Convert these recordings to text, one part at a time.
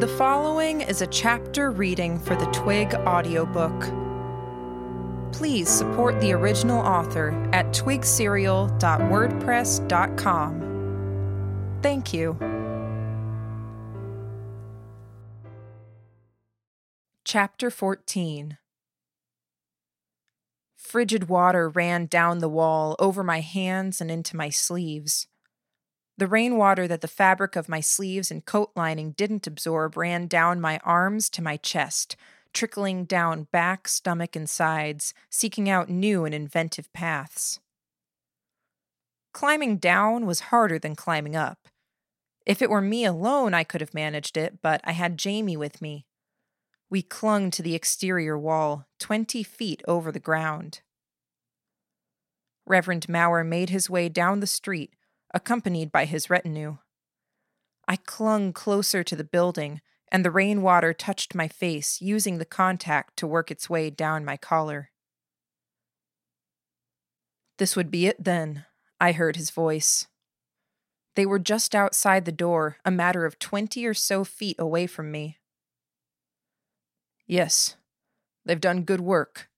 The following is a chapter reading for the Twig audiobook. Please support the original author at twigserial.wordpress.com. Thank you. Chapter 14 Frigid water ran down the wall, over my hands, and into my sleeves. The rainwater that the fabric of my sleeves and coat lining didn't absorb ran down my arms to my chest, trickling down back, stomach, and sides, seeking out new and inventive paths. Climbing down was harder than climbing up. If it were me alone, I could have managed it, but I had Jamie with me. We clung to the exterior wall, twenty feet over the ground. Reverend Mauer made his way down the street, accompanied by his retinue. I clung closer to the building, and the rainwater touched my face, using the contact to work its way down my collar. This would be it then, I heard his voice. They were just outside the door, a matter of twenty or so feet away from me. Yes, they've done good work.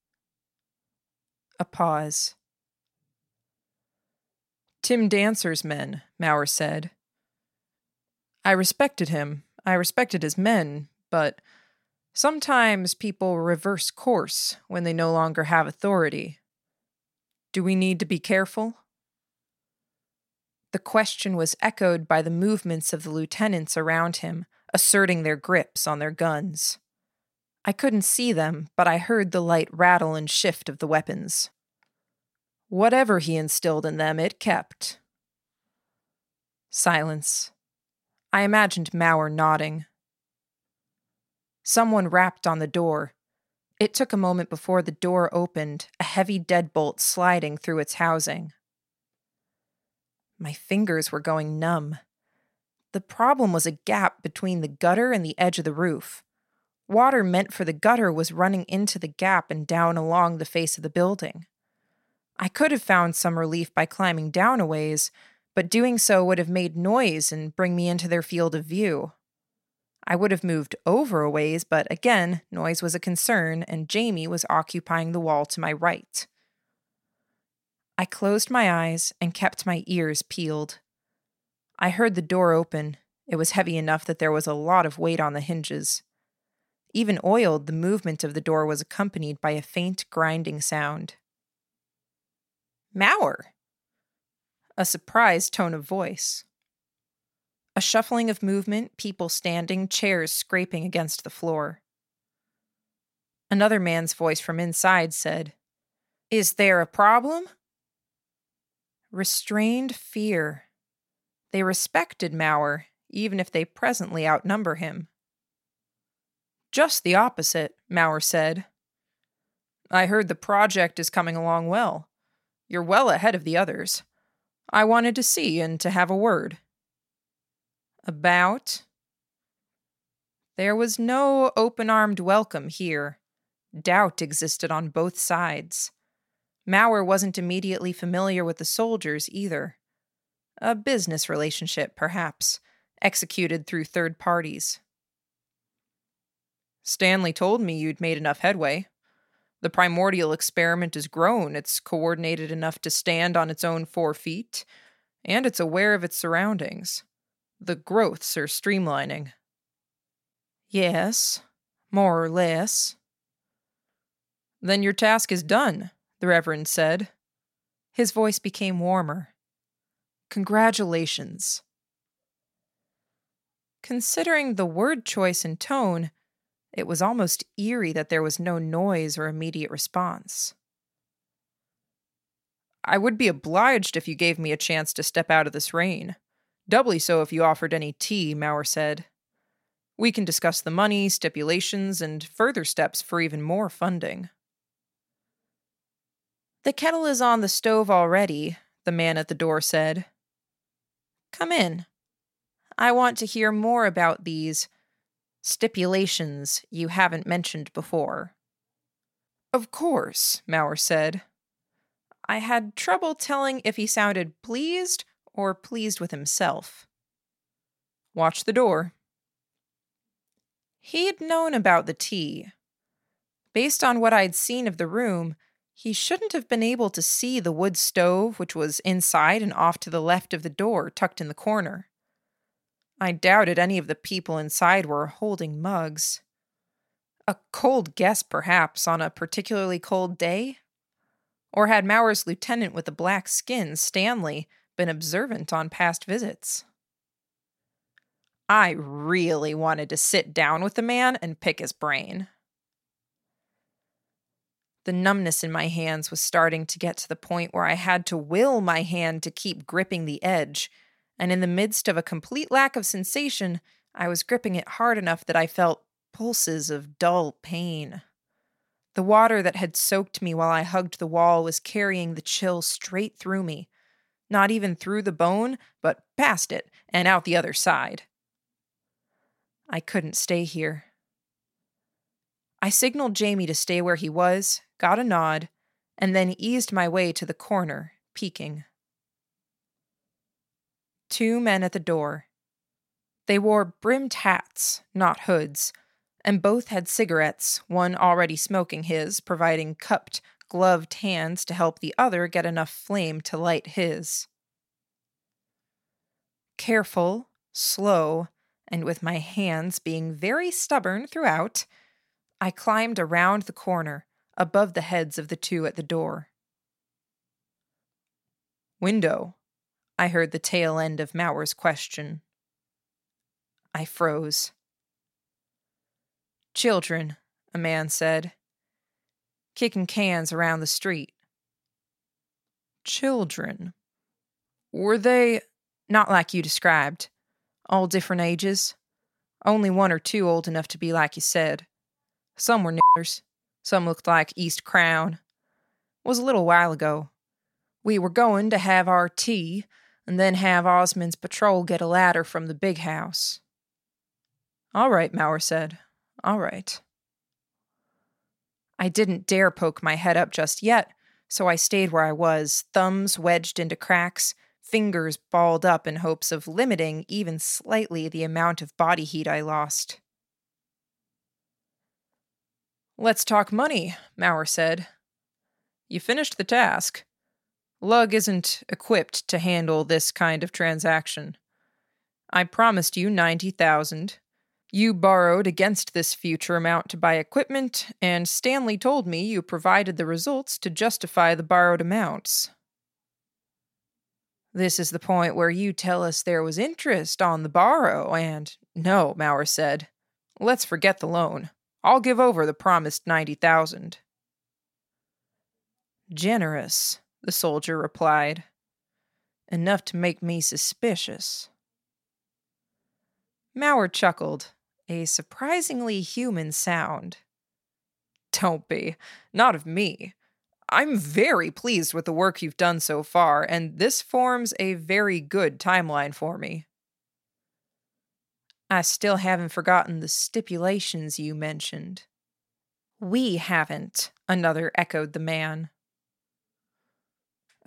A pause. Tim Dancer's men, Mauer said. I respected him. I respected his men, but sometimes people reverse course when they no longer have authority. Do we need to be careful? The question was echoed by the movements of the lieutenants around him, asserting their grips on their guns. I couldn't see them, but I heard the light rattle and shift of the weapons. Whatever he instilled in them, it kept. Silence. I imagined Mauer nodding. Someone rapped on the door. It took a moment before the door opened, a heavy deadbolt sliding through its housing. My fingers were going numb. The problem was a gap between the gutter and the edge of the roof. Water meant for the gutter was running into the gap and down along the face of the building. I could have found some relief by climbing down a ways, but doing so would have made noise and bring me into their field of view. I would have moved over a ways, but again, noise was a concern, and Jamie was occupying the wall to my right. I closed my eyes and kept my ears peeled. I heard the door open. It was heavy enough that there was a lot of weight on the hinges. Even oiled, the movement of the door was accompanied by a faint grinding sound. Mauer. A surprised tone of voice. A shuffling of movement, people standing, chairs scraping against the floor. Another man's voice from inside said, Is there a problem? Restrained fear. They respected Mauer, even if they presently outnumber him. Just the opposite, Mauer said. I heard the project is coming along well. You're well ahead of the others. I wanted to see and to have a word. About? There was no open armed welcome here. Doubt existed on both sides. Mauer wasn't immediately familiar with the soldiers either. A business relationship, perhaps, executed through third parties. Stanley told me you'd made enough headway. The primordial experiment has grown, it's coordinated enough to stand on its own four feet, and it's aware of its surroundings. The growths are streamlining. Yes, more or less. Then your task is done, the Reverend said. His voice became warmer. Congratulations. Considering the word choice and tone, it was almost eerie that there was no noise or immediate response. I would be obliged if you gave me a chance to step out of this rain. Doubly so if you offered any tea, Mauer said. We can discuss the money, stipulations, and further steps for even more funding. The kettle is on the stove already, the man at the door said. Come in. I want to hear more about these stipulations you haven't mentioned before. Of course, Mauer said. I had trouble telling if he sounded pleased or pleased with himself. Watch the door. He'd known about the tea. Based on what I'd seen of the room, he shouldn't have been able to see the wood stove, which was inside and off to the left of the door, tucked in the corner. I doubted any of the people inside were holding mugs. A cold guess, perhaps, on a particularly cold day? Or had Mauer's lieutenant with the black skin, Stanley, been observant on past visits? I really wanted to sit down with the man and pick his brain. The numbness in my hands was starting to get to the point where I had to will my hand to keep gripping the edge, and in the midst of a complete lack of sensation, I was gripping it hard enough that I felt pulses of dull pain. The water that had soaked me while I hugged the wall was carrying the chill straight through me, not even through the bone, but past it and out the other side. I couldn't stay here. I signaled Jamie to stay where he was, got a nod, and then eased my way to the corner, peeking. Two men at the door. They wore brimmed hats, not hoods, and both had cigarettes, one already smoking his, providing cupped, gloved hands to help the other get enough flame to light his. Careful, slow, and with my hands being very stubborn throughout, I climbed around the corner, above the heads of the two at the door. Window, I heard the tail end of Mauer's question. I froze. Children, a man said, kicking cans around the street. Children. Were they not like you described? All different ages? Only one or two old enough to be like you said. Some were niggers. Some looked like East Crown. It was a little while ago. We were going to have our tea and then have Osmond's patrol get a ladder from the big house. All right, Mauer said. All right. I didn't dare poke my head up just yet, so I stayed where I was, thumbs wedged into cracks, fingers balled up in hopes of limiting even slightly the amount of body heat I lost. Let's talk money, Mauer said. You finished the task. Lugh isn't equipped to handle this kind of transaction. I promised you 90,000. You borrowed against this future amount to buy equipment, and Stanley told me you provided the results to justify the borrowed amounts. This is the point where you tell us there was interest on the borrow, and no, Mauer said. Let's forget the loan. I'll give over the promised 90,000. Generous, the soldier replied. Enough to make me suspicious. Mauer chuckled, a surprisingly human sound. Don't be. Not of me. I'm very pleased with the work you've done so far, and this forms a very good timeline for me. I still haven't forgotten the stipulations you mentioned. We haven't, another echoed the man.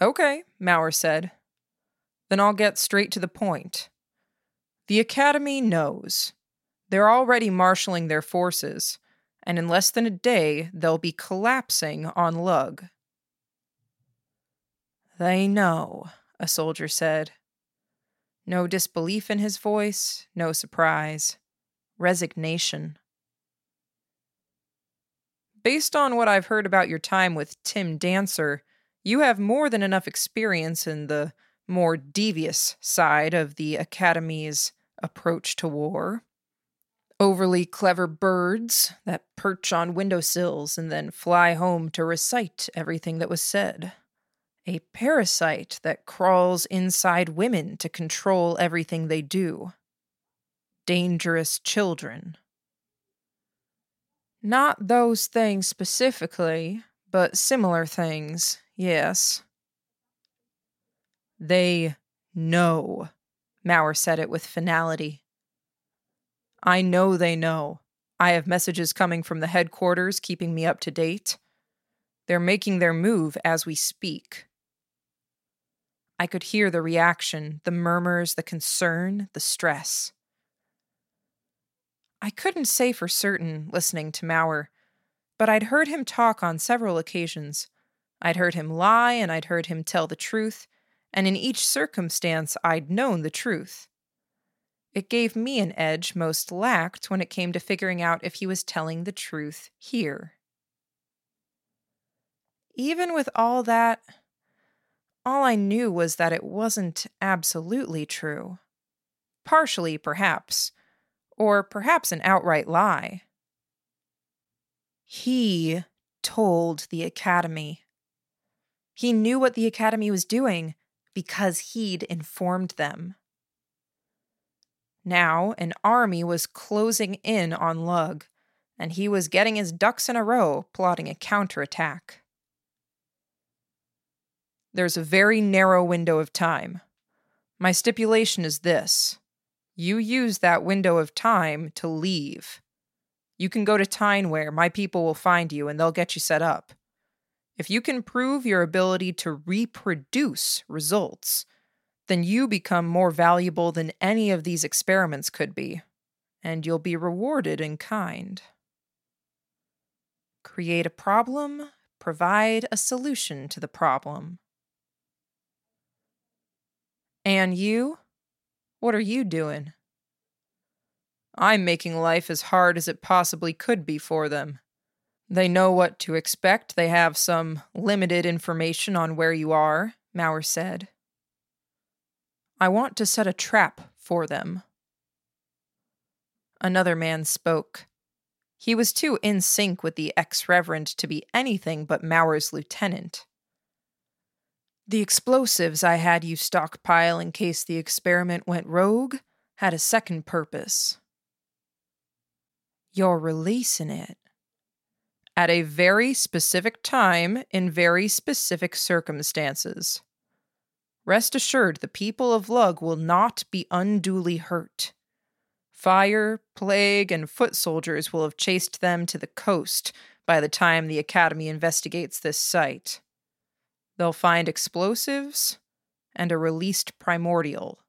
Okay, Mauer said. Then I'll get straight to the point. The Academy knows. They're already marshaling their forces, and in less than a day, they'll be collapsing on Lugh. They know, a soldier said. No disbelief in his voice, no surprise, resignation. Based on what I've heard about your time with Tim Dancer, you have more than enough experience in the more devious side of the Academy's approach to war. Overly clever birds that perch on windowsills and then fly home to recite everything that was said. A parasite that crawls inside women to control everything they do. Dangerous children. Not those things specifically, but similar things, Yes. They know. Mauer said it with finality. I know they know. I have messages coming from the headquarters keeping me up to date. They're making their move as we speak. I could hear the reaction, the murmurs, the concern, the stress. I couldn't say for certain, listening to Mauer, but I'd heard him talk on several occasions. I'd heard him lie and I'd heard him tell the truth, and in each circumstance I'd known the truth. It gave me an edge most lacked when it came to figuring out if he was telling the truth here. Even with all that, all I knew was that it wasn't absolutely true. Partially, perhaps, or perhaps an outright lie. He told the Academy. He knew what the Academy was doing because he'd informed them. Now, an army was closing in on Lugh, and he was getting his ducks in a row, plotting a counterattack. There's a very narrow window of time. My stipulation is this you use that window of time to leave. You can go to Tynewear, my people will find you, and they'll get you set up. If you can prove your ability to reproduce results, then you become more valuable than any of these experiments could be, and you'll be rewarded in kind. Create a problem, provide a solution to the problem. And you? What are you doing? I'm making life as hard as it possibly could be for them. They know what to expect. They have some limited information on where you are, Mauer said. I want to set a trap for them. Another man spoke. He was too in sync with the ex Reverend to be anything but Mauer's lieutenant. The explosives I had you stockpile in case the experiment went rogue had a second purpose. You're releasing it. At a very specific time in very specific circumstances. Rest assured, the people of Lugh will not be unduly hurt. Fire, plague, and foot soldiers will have chased them to the coast by the time the Academy investigates this site. They'll find explosives and a released primordial.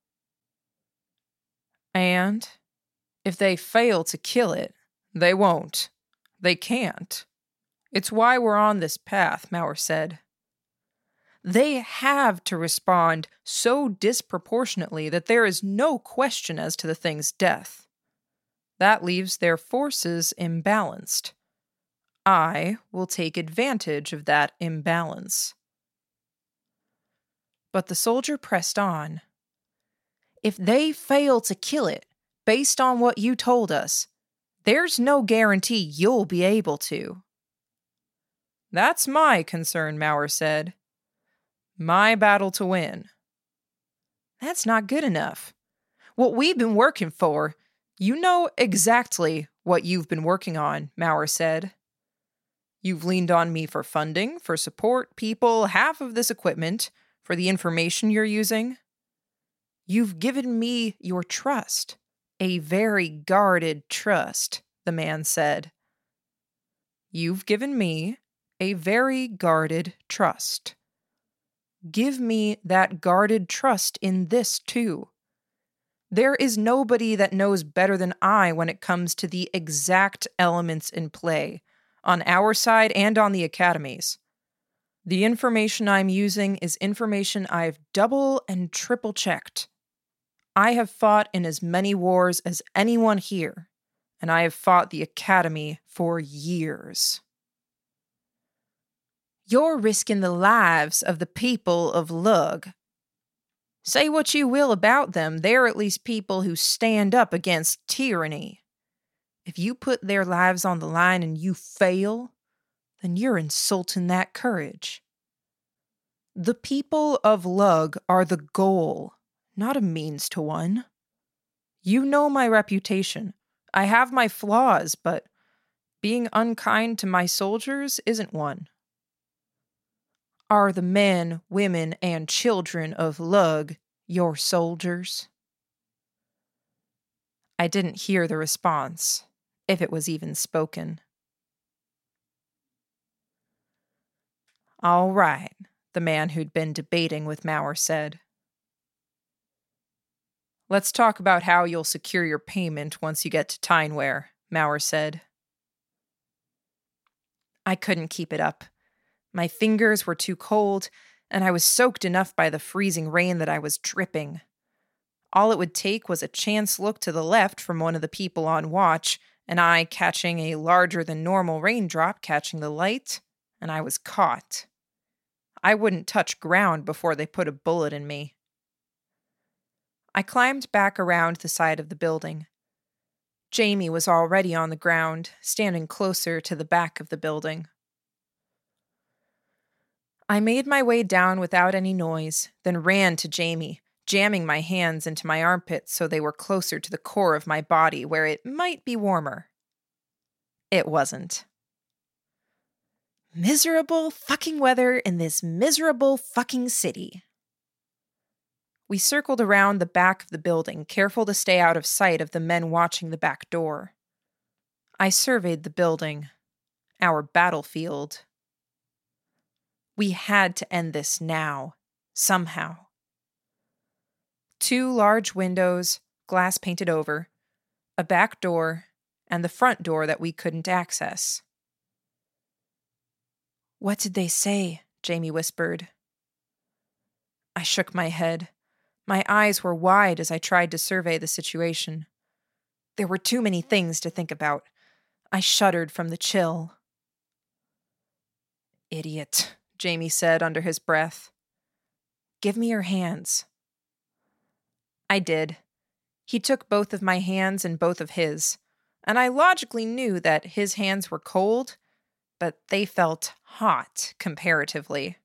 And if they fail to kill it, they won't. They can't. It's why we're on this path, Mauer said. They have to respond so disproportionately that there is no question as to the thing's death. That leaves their forces imbalanced. I will take advantage of that imbalance. But the soldier pressed on. If they fail to kill it, based on what you told us, there's no guarantee you'll be able to. That's my concern, Mauer said. My battle to win. That's not good enough. What we've been working for, you know exactly what you've been working on, Mauer said. You've leaned on me for funding, for support, people, half of this equipment, for the information you're using. You've given me your trust, a very guarded trust, the man said. You've given me a very guarded trust. Give me that guarded trust in this too. There is nobody that knows better than I when it comes to the exact elements in play, on our side and on the Academy's. The information I'm using is information I've double and triple checked. I have fought in as many wars as anyone here, and I have fought the Academy for years. You're risking the lives of the people of Lugh. Say what you will about them, they're at least people who stand up against tyranny. If you put their lives on the line and you fail, then you're insulting that courage. The people of Lugh are the goal, not a means to one. You know my reputation. I have my flaws, but being unkind to my soldiers isn't one are the men, women, and children of Lugh your soldiers? I didn't hear the response, if it was even spoken. All right, the man who'd been debating with Mauer said. Let's talk about how you'll secure your payment once you get to Tynewear, Mauer said. I couldn't keep it up. My fingers were too cold, and I was soaked enough by the freezing rain that I was dripping. All it would take was a chance look to the left from one of the people on watch, and I catching a larger than normal raindrop catching the light, and I was caught. I wouldn't touch ground before they put a bullet in me. I climbed back around the side of the building. Jamie was already on the ground, standing closer to the back of the building. I made my way down without any noise, then ran to Jamie, jamming my hands into my armpits so they were closer to the core of my body where it might be warmer. It wasn't. Miserable fucking weather in this miserable fucking city. We circled around the back of the building, careful to stay out of sight of the men watching the back door. I surveyed the building, our battlefield. We had to end this now, somehow. Two large windows, glass painted over, a back door, and the front door that we couldn't access. What did they say? Jamie whispered. I shook my head. My eyes were wide as I tried to survey the situation. There were too many things to think about. I shuddered from the chill. Idiot, Jamie said under his breath. Give me your hands. I did. He took both of my hands and both of his, and I logically knew that his hands were cold but they felt hot comparatively.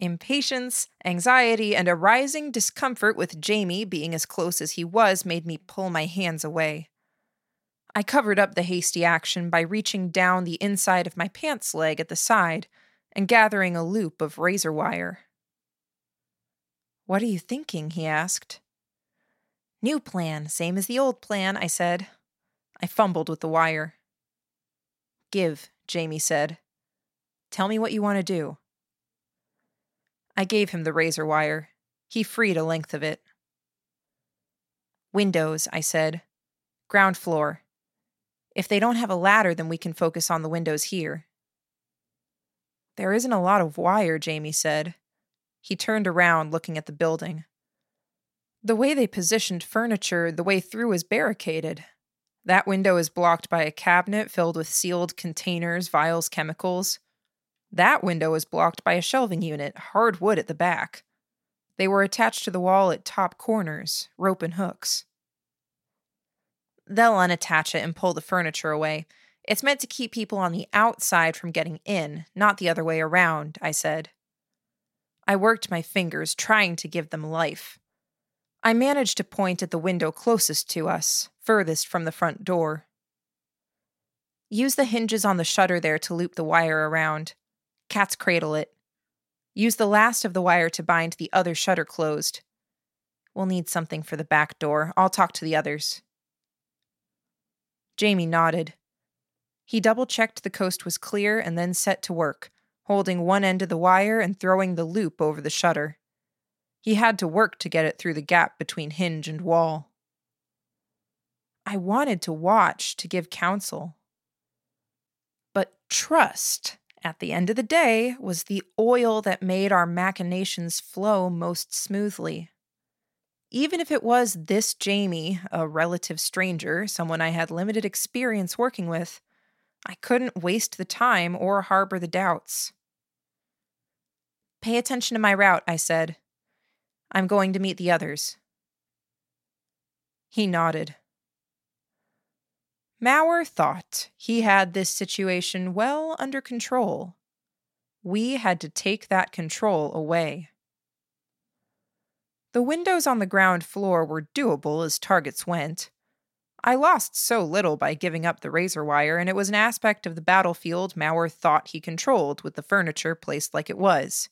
Impatience, anxiety, and a rising discomfort with Jamie being as close as he was made me pull my hands away. I covered up the hasty action by reaching down the inside of my pants leg at the side and gathering a loop of razor wire. What are you thinking? he asked. New plan, same as the old plan, I said. I fumbled with the wire. Give, Jamie said. Tell me what you want to do. I gave him the razor wire. He freed a length of it. Windows, I said. Ground floor. If they don't have a ladder, then we can focus on the windows here. There isn't a lot of wire, Jamie said. He turned around, looking at the building. The way they positioned furniture, the way through is barricaded. That window is blocked by a cabinet filled with sealed containers, vials, chemicals. That window is blocked by a shelving unit, hard wood at the back. They were attached to the wall at top corners, rope and hooks. They'll unattach it and pull the furniture away. It's meant to keep people on the outside from getting in, not the other way around, I said. I worked my fingers, trying to give them life. I managed to point at the window closest to us, furthest from the front door. Use the hinges on the shutter there to loop the wire around. Cat's cradle it. Use the last of the wire to bind the other shutter closed. We'll need something for the back door. I'll talk to the others. Jamie nodded. He double checked the coast was clear and then set to work, holding one end of the wire and throwing the loop over the shutter. He had to work to get it through the gap between hinge and wall. I wanted to watch to give counsel. But trust, at the end of the day, was the oil that made our machinations flow most smoothly. Even if it was this Jamie, a relative stranger, someone I had limited experience working with, I couldn't waste the time or harbor the doubts. Pay attention to my route, I said, I'm going to meet the others. He nodded. Mauer thought he had this situation well under control. We had to take that control away. The windows on the ground floor were doable as targets went. I lost so little by giving up the razor wire, and it was an aspect of the battlefield Mauer thought he controlled with the furniture placed like it was.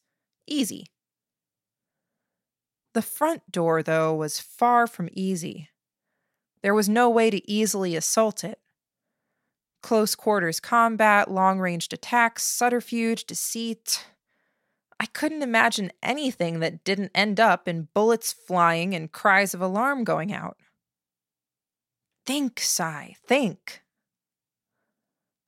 Easy. The front door, though, was far from easy. There was no way to easily assault it. Close quarters combat, long ranged attacks, subterfuge, deceit. I couldn't imagine anything that didn't end up in bullets flying and cries of alarm going out. Think, Sy, think.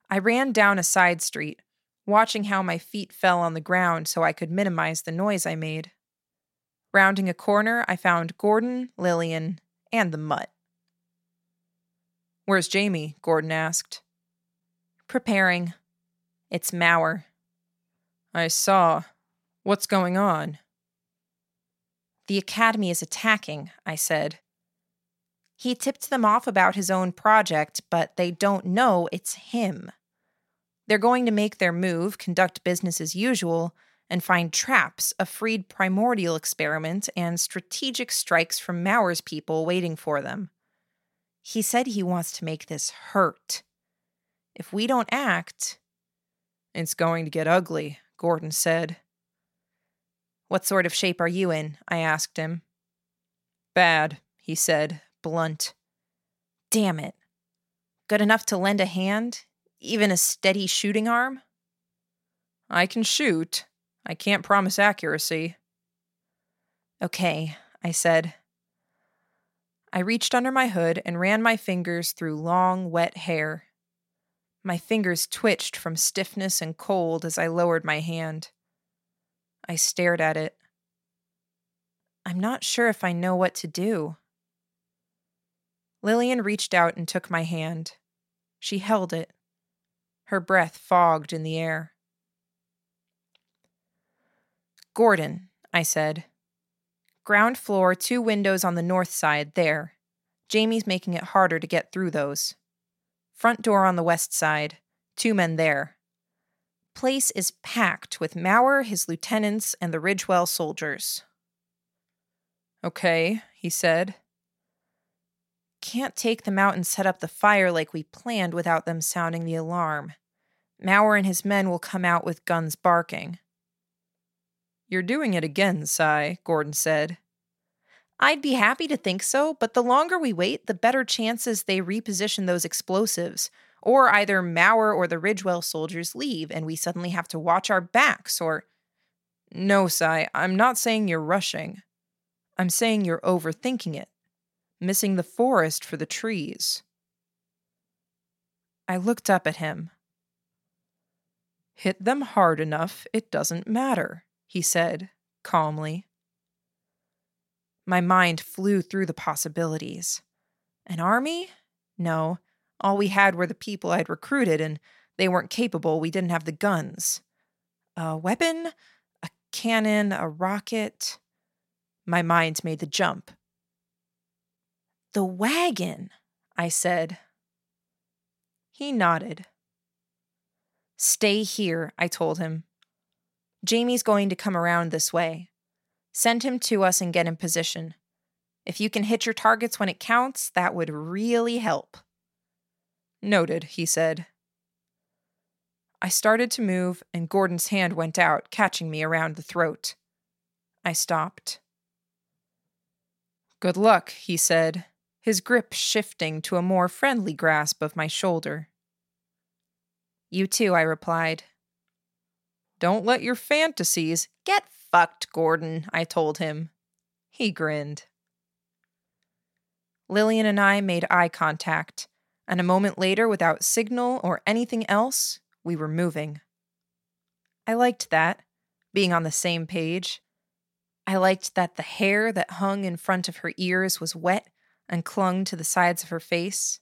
I ran down a side street, watching how my feet fell on the ground so I could minimize the noise I made. Rounding a corner, I found Gordon, Lillian, and the mutt. Where's Jamie? Gordon asked. Preparing. It's Mauer. I saw. What's going on? The Academy is attacking, I said. He tipped them off about his own project, but they don't know it's him. They're going to make their move, conduct business as usual, and find traps, a freed primordial experiment, and strategic strikes from Mauer's people waiting for them. He said he wants to make this hurt. If we don't act, it's going to get ugly, Gordon said. What sort of shape are you in? I asked him. Bad, he said, blunt. Damn it. Good enough to lend a hand? Even a steady shooting arm? I can shoot. I can't promise accuracy. Okay, I said. I reached under my hood and ran my fingers through long, wet hair. My fingers twitched from stiffness and cold as I lowered my hand. I stared at it. I'm not sure if I know what to do. Lillian reached out and took my hand. She held it. Her breath fogged in the air. Gordon, I said. Ground floor, two windows on the north side, there. Jamie's making it harder to get through those. Front door on the west side, two men there. Place is packed with Mauer, his lieutenants, and the Ridgewell soldiers. Okay, he said. Can't take them out and set up the fire like we planned without them sounding the alarm. Mauer and his men will come out with guns barking. You're doing it again, Sy, Gordon said. I'd be happy to think so, but the longer we wait, the better chances they reposition those explosives. Or either Mauer or the Ridgewell soldiers leave and we suddenly have to watch our backs, or. No, Sy, I'm not saying you're rushing. I'm saying you're overthinking it, missing the forest for the trees. I looked up at him. Hit them hard enough, it doesn't matter he said, calmly. My mind flew through the possibilities. An army? No. All we had were the people I'd recruited, and they weren't capable. We didn't have the guns. A weapon? A cannon? A rocket? My mind made the jump. The wagon, I said. He nodded. Stay here, I told him. Jamie's going to come around this way. Send him to us and get in position. If you can hit your targets when it counts, that would really help. Noted, he said. I started to move, and Gordon's hand went out, catching me around the throat. I stopped. Good luck, he said, his grip shifting to a more friendly grasp of my shoulder. You too, I replied, don't let your fantasies get fucked, Gordon, I told him. He grinned. Lillian and I made eye contact, and a moment later, without signal or anything else, we were moving. I liked that, being on the same page. I liked that the hair that hung in front of her ears was wet and clung to the sides of her face.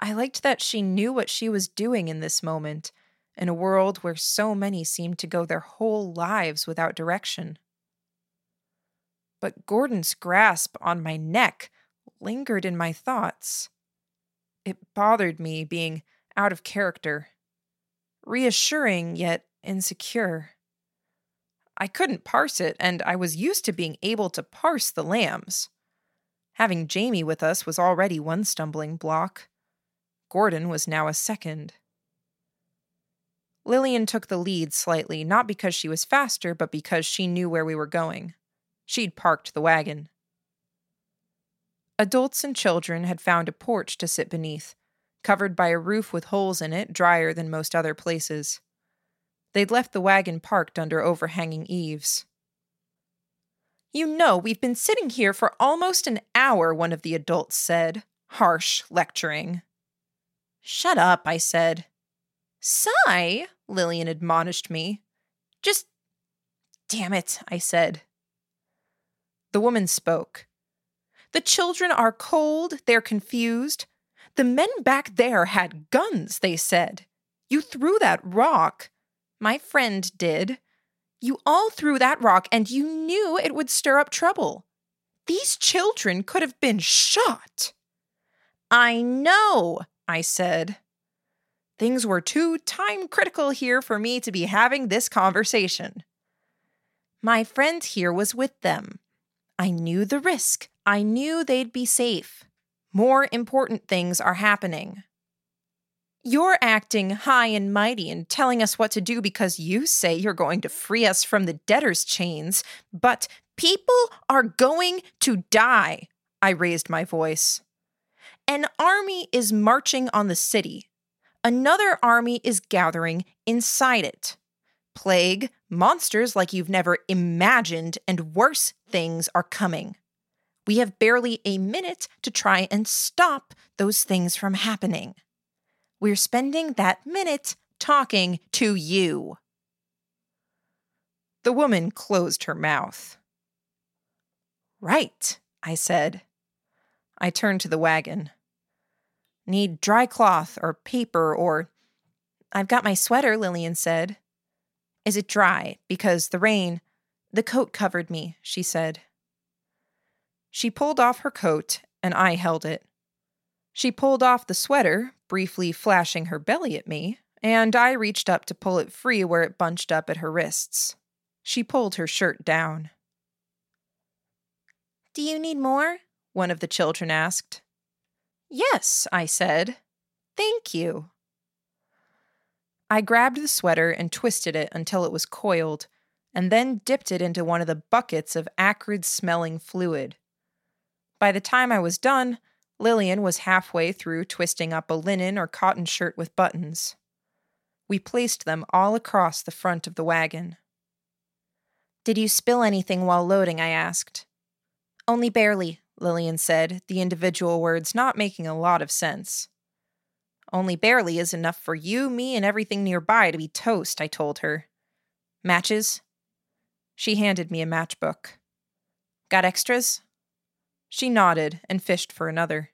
I liked that she knew what she was doing in this moment in a world where so many seemed to go their whole lives without direction. But Gordon's grasp on my neck lingered in my thoughts. It bothered me being out of character, reassuring yet insecure. I couldn't parse it, and I was used to being able to parse the lambs. Having Jamie with us was already one stumbling block. Gordon was now a second. Lillian took the lead slightly, not because she was faster, but because she knew where we were going. She'd parked the wagon. Adults and children had found a porch to sit beneath, covered by a roof with holes in it drier than most other places. They'd left the wagon parked under overhanging eaves. You know, we've been sitting here for almost an hour, one of the adults said, harsh lecturing. Shut up, I said. Sy, Lillian admonished me. Just. Damn it, I said. The woman spoke. The children are cold, they're confused. The men back there had guns, they said. You threw that rock. My friend did. You all threw that rock and you knew it would stir up trouble. These children could have been shot. I know, I said. Things were too time critical here for me to be having this conversation. My friend here was with them. I knew the risk. I knew they'd be safe. More important things are happening. You're acting high and mighty and telling us what to do because you say you're going to free us from the debtor's chains, but people are going to die. I raised my voice. An army is marching on the city. Another army is gathering inside it. Plague, monsters like you've never imagined, and worse things are coming. We have barely a minute to try and stop those things from happening. We're spending that minute talking to you. The woman closed her mouth. Right, I said. I turned to the wagon. Need dry cloth or paper or. I've got my sweater, Lillian said. Is it dry? Because the rain. The coat covered me, she said. She pulled off her coat, and I held it. She pulled off the sweater, briefly flashing her belly at me, and I reached up to pull it free where it bunched up at her wrists. She pulled her shirt down. Do you need more? One of the children asked. Yes, I said. Thank you. I grabbed the sweater and twisted it until it was coiled, and then dipped it into one of the buckets of acrid smelling fluid. By the time I was done, Lillian was halfway through twisting up a linen or cotton shirt with buttons. We placed them all across the front of the wagon. Did you spill anything while loading? I asked. Only barely, Lillian said, the individual words not making a lot of sense. Only barely is enough for you, me, and everything nearby to be toast, I told her. Matches? She handed me a matchbook. Got extras? She nodded and fished for another.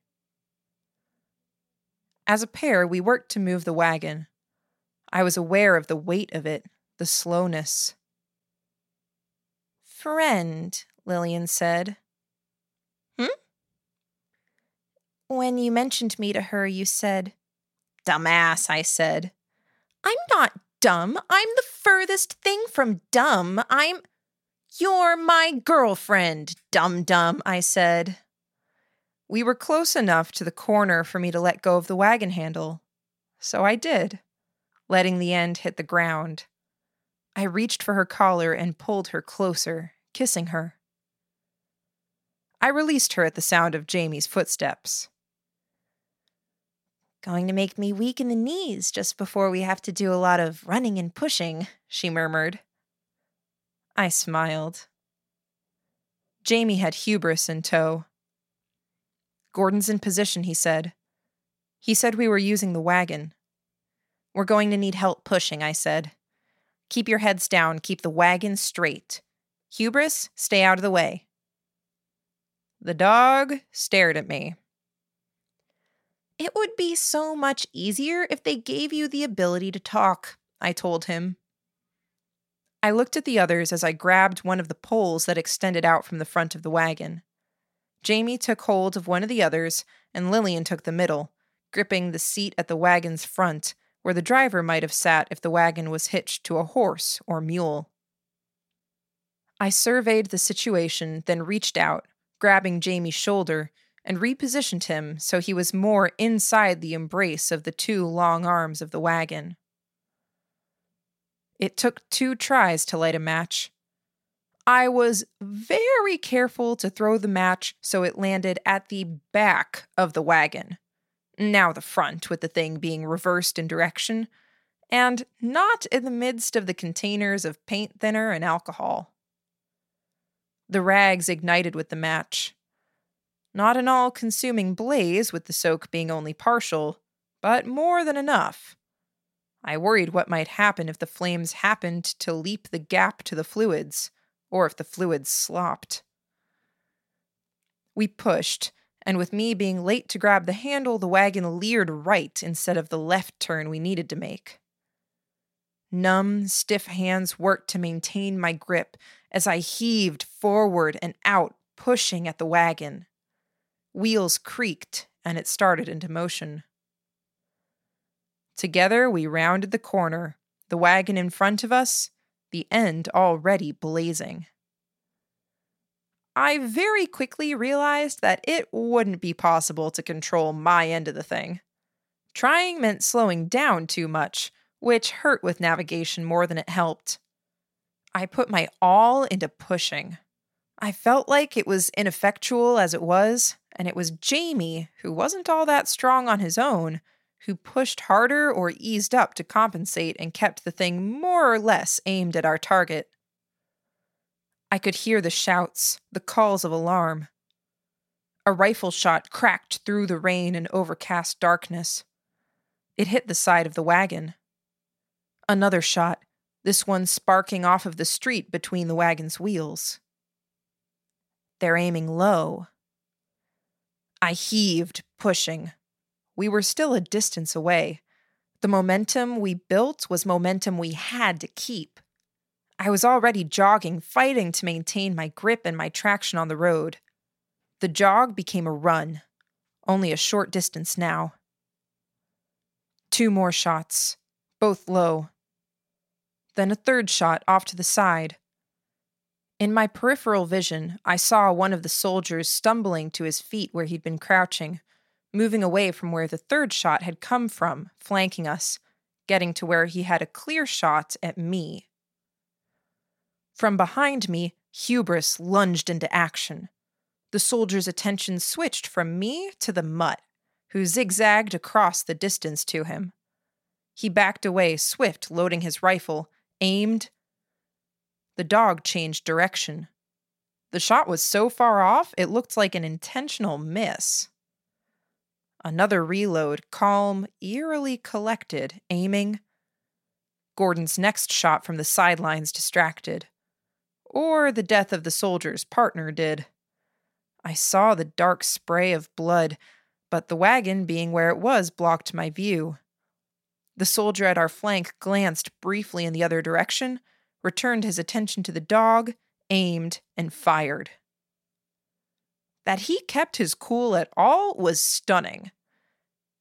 As a pair, we worked to move the wagon. I was aware of the weight of it, the slowness. Friend, Lillian said. Hmm? When you mentioned me to her, you said, Dumbass, I said. I'm not dumb. I'm the furthest thing from dumb. I'm. You're my girlfriend, dum dum, I said. We were close enough to the corner for me to let go of the wagon handle. So I did, letting the end hit the ground. I reached for her collar and pulled her closer, kissing her. I released her at the sound of Jamie's footsteps. Going to make me weak in the knees just before we have to do a lot of running and pushing, she murmured. I smiled. Jamie had hubris in tow. Gordon's in position, he said. He said we were using the wagon. We're going to need help pushing, I said. Keep your heads down, keep the wagon straight. Hubris, stay out of the way. The dog stared at me. It would be so much easier if they gave you the ability to talk, I told him. I looked at the others as I grabbed one of the poles that extended out from the front of the wagon. Jamie took hold of one of the others, and Lillian took the middle, gripping the seat at the wagon's front, where the driver might have sat if the wagon was hitched to a horse or mule. I surveyed the situation, then reached out, grabbing Jamie's shoulder, and repositioned him so he was more inside the embrace of the two long arms of the wagon. It took two tries to light a match. I was very careful to throw the match so it landed at the back of the wagon, now the front, with the thing being reversed in direction, and not in the midst of the containers of paint thinner and alcohol. The rags ignited with the match. Not an all consuming blaze, with the soak being only partial, but more than enough. I worried what might happen if the flames happened to leap the gap to the fluids, or if the fluids slopped. We pushed, and with me being late to grab the handle, the wagon leered right instead of the left turn we needed to make. Numb, stiff hands worked to maintain my grip as I heaved forward and out, pushing at the wagon. Wheels creaked, and it started into motion. Together, we rounded the corner, the wagon in front of us, the end already blazing. I very quickly realized that it wouldn't be possible to control my end of the thing. Trying meant slowing down too much, which hurt with navigation more than it helped. I put my all into pushing. I felt like it was ineffectual as it was, and it was Jamie, who wasn't all that strong on his own, who pushed harder or eased up to compensate and kept the thing more or less aimed at our target. I could hear the shouts, the calls of alarm. A rifle shot cracked through the rain and overcast darkness. It hit the side of the wagon. Another shot, this one sparking off of the street between the wagon's wheels. They're aiming low. I heaved, pushing. We were still a distance away. The momentum we built was momentum we had to keep. I was already jogging, fighting to maintain my grip and my traction on the road. The jog became a run, only a short distance now. Two more shots, both low. Then a third shot off to the side. In my peripheral vision, I saw one of the soldiers stumbling to his feet where he'd been crouching, moving away from where the third shot had come from, flanking us, getting to where he had a clear shot at me. From behind me, hubris lunged into action. The soldier's attention switched from me to the mutt, who zigzagged across the distance to him. He backed away, swift, loading his rifle, aimed. The dog changed direction. The shot was so far off, it looked like an intentional miss. Another reload, calm, eerily collected, aiming. Gordon's next shot from the sidelines distracted or the death of the soldier's partner did. I saw the dark spray of blood, but the wagon being where it was blocked my view. The soldier at our flank glanced briefly in the other direction, returned his attention to the dog, aimed, and fired. That he kept his cool at all was stunning.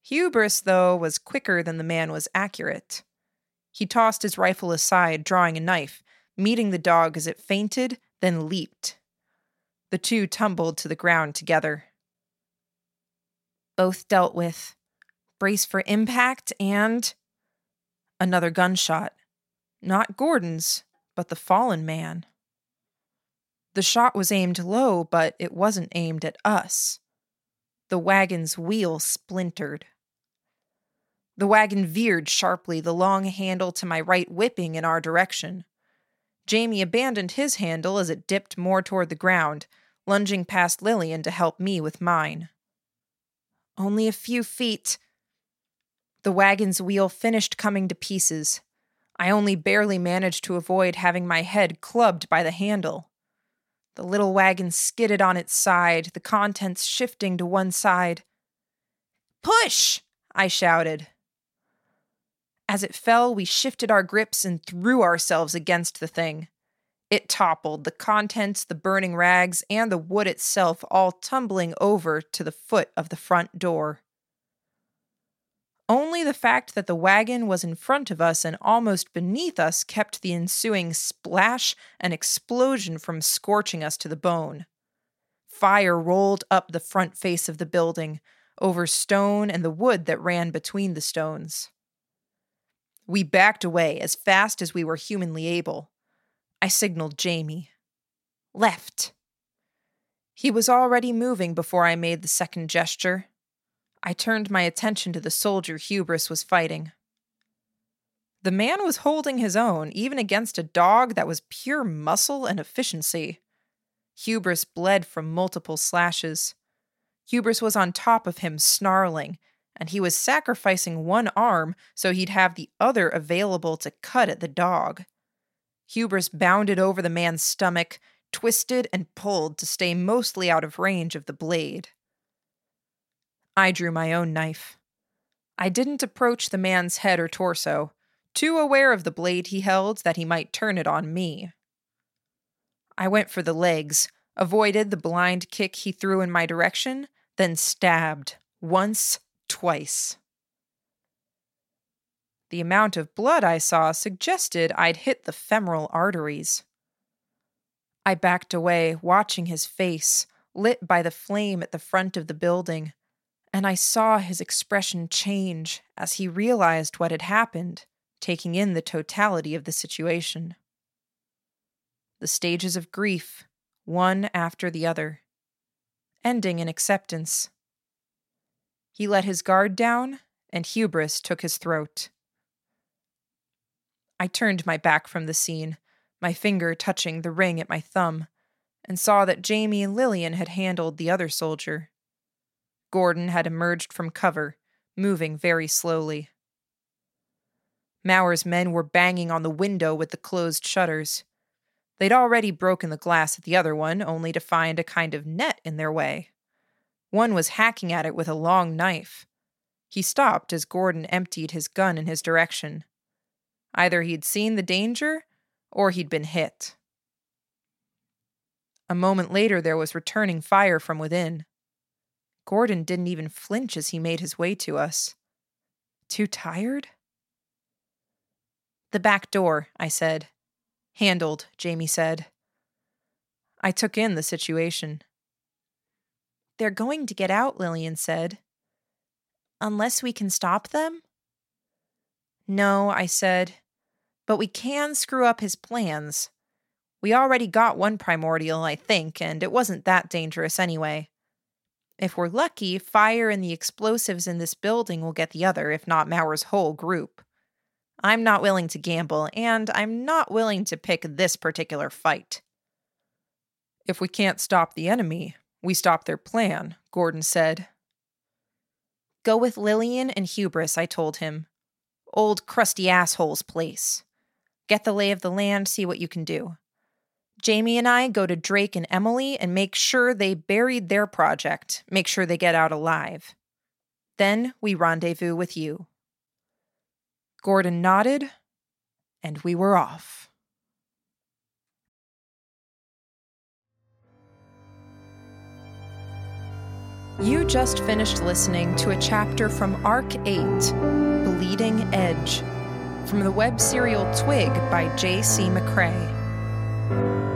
Hubris, though, was quicker than the man was accurate. He tossed his rifle aside, drawing a knife, meeting the dog as it feinted, then leaped. The two tumbled to the ground together. Both dealt with. Brace for impact and. Another gunshot. Not Gordon's, but the fallen man. The shot was aimed low, but it wasn't aimed at us. The wagon's wheel splintered. The wagon veered sharply, the long handle to my right whipping in our direction. Jamie abandoned his handle as it dipped more toward the ground, lunging past Lillian to help me with mine. Only a few feet. The wagon's wheel finished coming to pieces. I only barely managed to avoid having my head clubbed by the handle. The little wagon skidded on its side, the contents shifting to one side. Push! I shouted. As it fell, we shifted our grips and threw ourselves against the thing. It toppled, the contents, the burning rags, and the wood itself all tumbling over to the foot of the front door. Only the fact that the wagon was in front of us and almost beneath us kept the ensuing splash and explosion from scorching us to the bone. Fire rolled up the front face of the building, over stone and the wood that ran between the stones. We backed away as fast as we were humanly able. I signaled Jamie. Left. He was already moving before I made the second gesture. I turned my attention to the soldier Hubris was fighting. The man was holding his own, even against a dog that was pure muscle and efficiency. Hubris bled from multiple slashes. Hubris was on top of him, snarling, and he was sacrificing one arm so he'd have the other available to cut at the dog. Hubris bounded over the man's stomach, twisted and pulled to stay mostly out of range of the blade. I drew my own knife. I didn't approach the man's head or torso, too aware of the blade he held that he might turn it on me. I went for the legs, avoided the blind kick he threw in my direction, then stabbed once, twice. The amount of blood I saw suggested I'd hit the femoral arteries. I backed away, watching his face, lit by the flame at the front of the building, and I saw his expression change as he realized what had happened, taking in the totality of the situation. The stages of grief, one after the other, ending in acceptance. He let his guard down, and hubris took his throat. I turned my back from the scene, my finger touching the ring at my thumb, and saw that Jamie and Lillian had handled the other soldier. Gordon had emerged from cover, moving very slowly. Mauer's men were banging on the window with the closed shutters. They'd already broken the glass at the other one, only to find a kind of net in their way. One was hacking at it with a long knife. He stopped as Gordon emptied his gun in his direction. Either he'd seen the danger, or he'd been hit. A moment later, there was returning fire from within. Gordon didn't even flinch as he made his way to us. Too tired? The back door, I said. Handled, Jamie said. I took in the situation. They're going to get out, Lillian said. Unless we can stop them? No, I said but we can screw up his plans. We already got one primordial, I think, and it wasn't that dangerous anyway. If we're lucky, fire and the explosives in this building will get the other, if not Mauer's whole group. I'm not willing to gamble, and I'm not willing to pick this particular fight. If we can't stop the enemy, we stop their plan, Gordon said. Go with Lillian and Hubris, I told him. Old crusty asshole's place get the lay of the land, see what you can do. Jamie and I go to Drake and Emily and make sure they buried their project, make sure they get out alive. Then we rendezvous with you. Gordon nodded, and we were off. You just finished listening to a chapter from Arc 8 Bleeding Edge from the web serial Twig by J.C. McCrae.